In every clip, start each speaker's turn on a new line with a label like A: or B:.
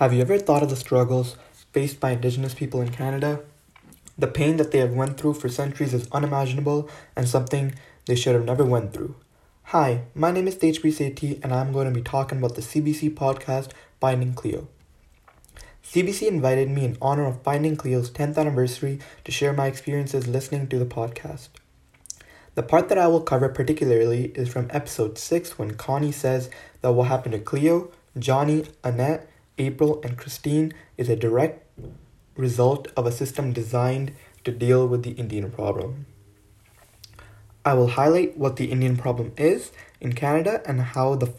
A: Have you ever thought of the struggles faced by Indigenous people in Canada? The pain that they have went through for centuries is unimaginable and something they should have never went through. Hi, my name is Tejpri Sethi and I'm going to be talking about the CBC podcast Finding Cleo. CBC invited me in honor of Finding Cleo's 10th anniversary to share my experiences listening to the podcast. The part that I will cover particularly is from episode 6 when Connie says that what happened to Cleo, Johnny, Annette, April, and Christine is a direct result of a system designed to deal with the Indian problem. I will highlight what the Indian problem is in Canada and how the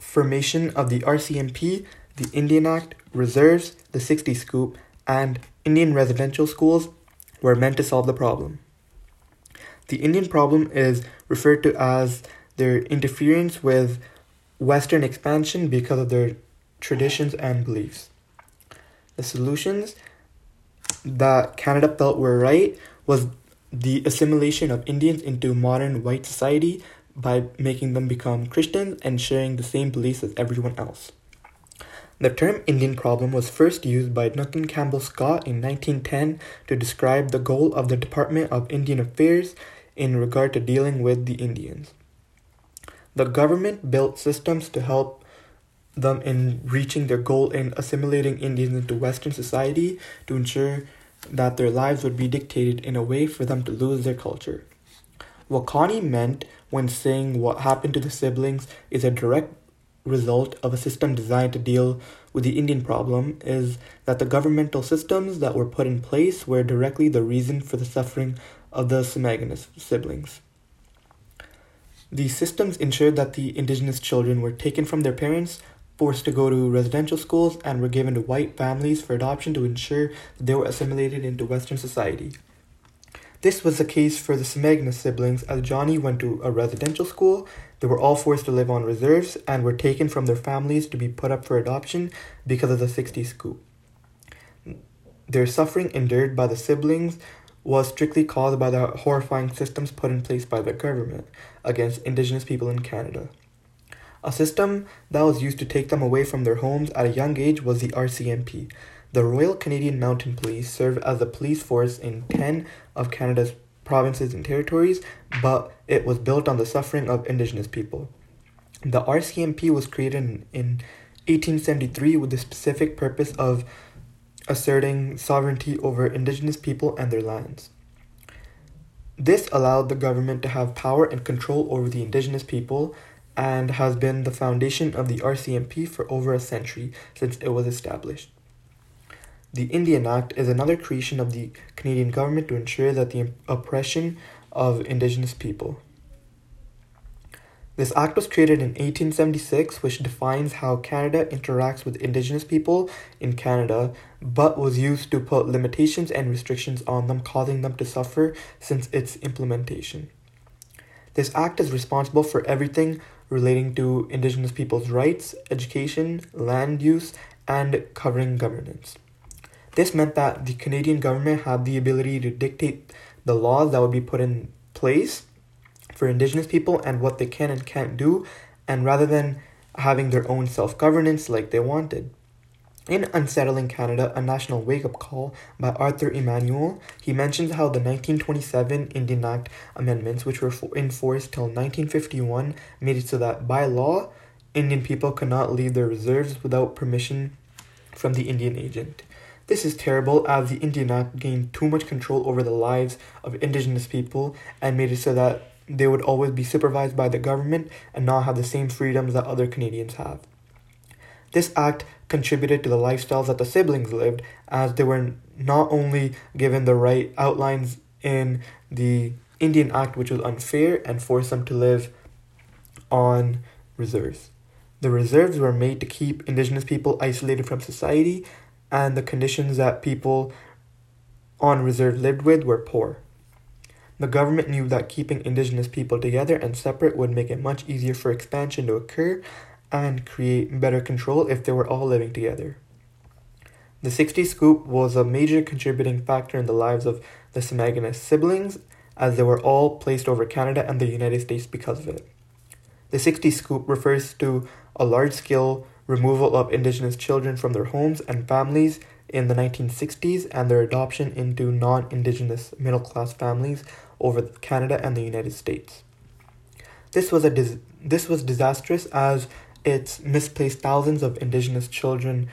A: formation of the RCMP, the Indian Act, reserves, the 60 Scoop, and Indian residential schools were meant to solve the problem. The Indian problem is referred to as their interference with Western expansion because of their traditions, and beliefs. The solutions that Canada felt were right was the assimilation of Indians into modern white society by making them become Christians and sharing the same beliefs as everyone else. The term Indian problem was first used by Duncan Campbell Scott in 1910 to describe the goal of the Department of Indian Affairs in regard to dealing with the Indians. The government built systems to help them in reaching their goal in assimilating Indians into Western society to ensure that their lives would be dictated in a way for them to lose their culture. What Connie meant when saying what happened to the siblings is a direct result of a system designed to deal with the Indian problem is that the governmental systems that were put in place were directly the reason for the suffering of the Semaganis siblings. These systems ensured that the indigenous children were taken from their parents, forced to go to residential schools, and were given to white families for adoption to ensure they were assimilated into Western society. This was the case for the Semaganis siblings as Johnny went to a residential school. They were all forced to live on reserves and were taken from their families to be put up for adoption because of the 60s scoop. Their suffering endured by the siblings was strictly caused by the horrifying systems put in place by the government against Indigenous people in Canada. A system that was used to take them away from their homes at a young age was the RCMP. The Royal Canadian Mounted Police served as a police force in 10 of Canada's provinces and territories, but it was built on the suffering of Indigenous people. The RCMP was created in, in 1873 with the specific purpose of asserting sovereignty over Indigenous people and their lands. This allowed the government to have power and control over the Indigenous people and has been the foundation of the RCMP for over a century since it was established. The Indian Act is another creation of the Canadian government to ensure that the oppression of Indigenous people. This act was created in 1876, which defines how Canada interacts with Indigenous people in Canada, but was used to put limitations and restrictions on them, causing them to suffer since its implementation. This act is responsible for everything relating to Indigenous people's rights, education, land use, and covering governance. This meant that the Canadian government had the ability to dictate the laws that would be put in place for Indigenous people and what they can and can't do, and rather than having their own self governance like they wanted. In Unsettling Canada, a national wake up call by Arthur Manuel, he mentions how the 1927 Indian Act amendments, which were in force till 1951, made it so that by law, Indian people could not leave their reserves without permission from the Indian agent. This is terrible as the Indian Act gained too much control over the lives of indigenous people and made it so that they would always be supervised by the government and not have the same freedoms that other Canadians have. This act contributed to the lifestyles that the siblings lived, as they were not only given the right outlines in the Indian Act, which was unfair and forced them to live on reserves. The reserves were made to keep Indigenous people isolated from society, and the conditions that people on reserve lived with were poor. The government knew that keeping Indigenous people together and separate would make it much easier for expansion to occur and create better control if they were all living together. The 60 scoop was a major contributing factor in the lives of the Semaganis siblings, as they were all placed over Canada and the United States because of it. The 60 scoop refers to a large scale removal of Indigenous children from their homes and families in the 1960s, and their adoption into non Indigenous middle class families over Canada and the United States. This was, a dis- this was disastrous as it misplaced thousands of Indigenous children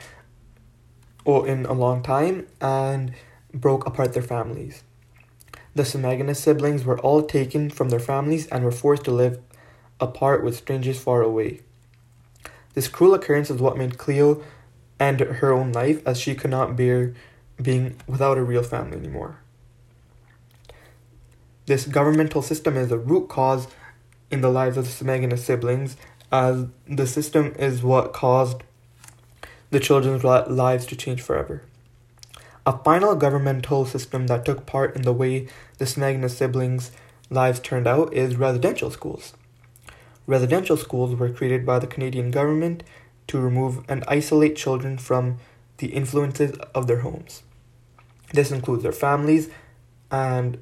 A: or in a long time and broke apart their families. The Semaganis siblings were all taken from their families and were forced to live apart with strangers far away. This cruel occurrence is what made Cleo end her own life as she could not bear being without a real family anymore. This governmental system is a root cause in the lives of the Semaganis siblings, as the system is what caused the children's lives to change forever. A final governmental system that took part in the way the Semaganis siblings' lives turned out is residential schools. Residential schools were created by the Canadian government to remove and isolate children from the influences of their homes. This includes their families and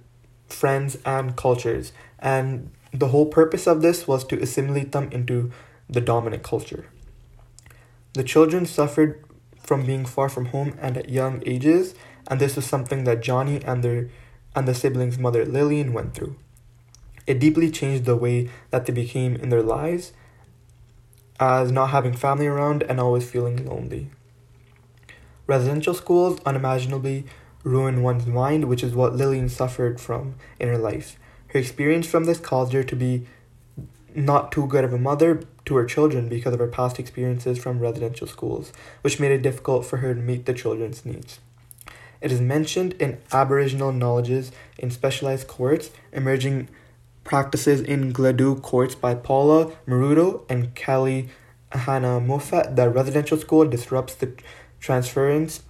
A: friends and cultures, and the whole purpose of this was to assimilate them into the dominant culture. The children suffered from being far from home and at young ages, and this was something that Johnny and their and the siblings' mother Lillian went through. It deeply changed the way that they became in their lives as not having family around and always feeling lonely. Residential schools unimaginably ruin one's mind, which is what Lillian suffered from in her life. Her experience from this caused her to be not too good of a mother to her children because of her past experiences from residential schools, which made it difficult for her to meet the children's needs. It is mentioned in Aboriginal knowledges in specialized courts, emerging practices in Gladue courts by Paula Maurutto and Kelly Hannah Moffat that residential school disrupts the transference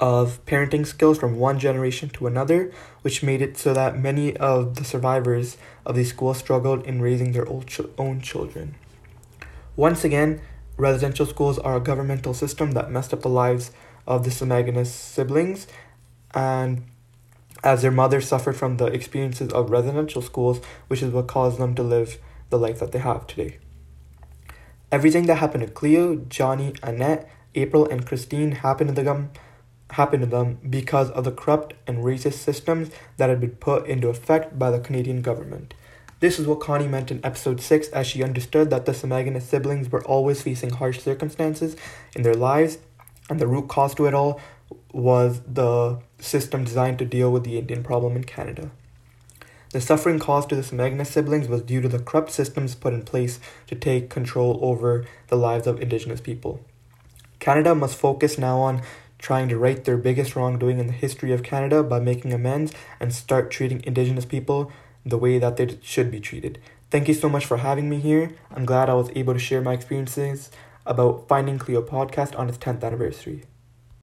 A: of parenting skills from one generation to another, which made it so that many of the survivors of these schools struggled in raising their own children. Once again, residential schools are a governmental system that messed up the lives of the Semaganis siblings, and as their mother suffered from the experiences of residential schools, which is what caused them to live the life that they have today. Everything that happened to Cleo, Johnny, Annette, April, and Christine happened to them happened to them because of the corrupt and racist systems that had been put into effect by the Canadian government. This is what Connie meant in episode 6 as she understood that the Semaganis siblings were always facing harsh circumstances in their lives, and the root cause to it all was the system designed to deal with the Indian problem in Canada. The suffering caused to the Semaganis siblings was due to the corrupt systems put in place to take control over the lives of Indigenous people. Canada must focus now on trying to right their biggest wrongdoing in the history of Canada by making amends and start treating Indigenous people the way that they should be treated. Thank you so much for having me here. I'm glad I was able to share my experiences about Finding Cleo podcast on its 10th anniversary.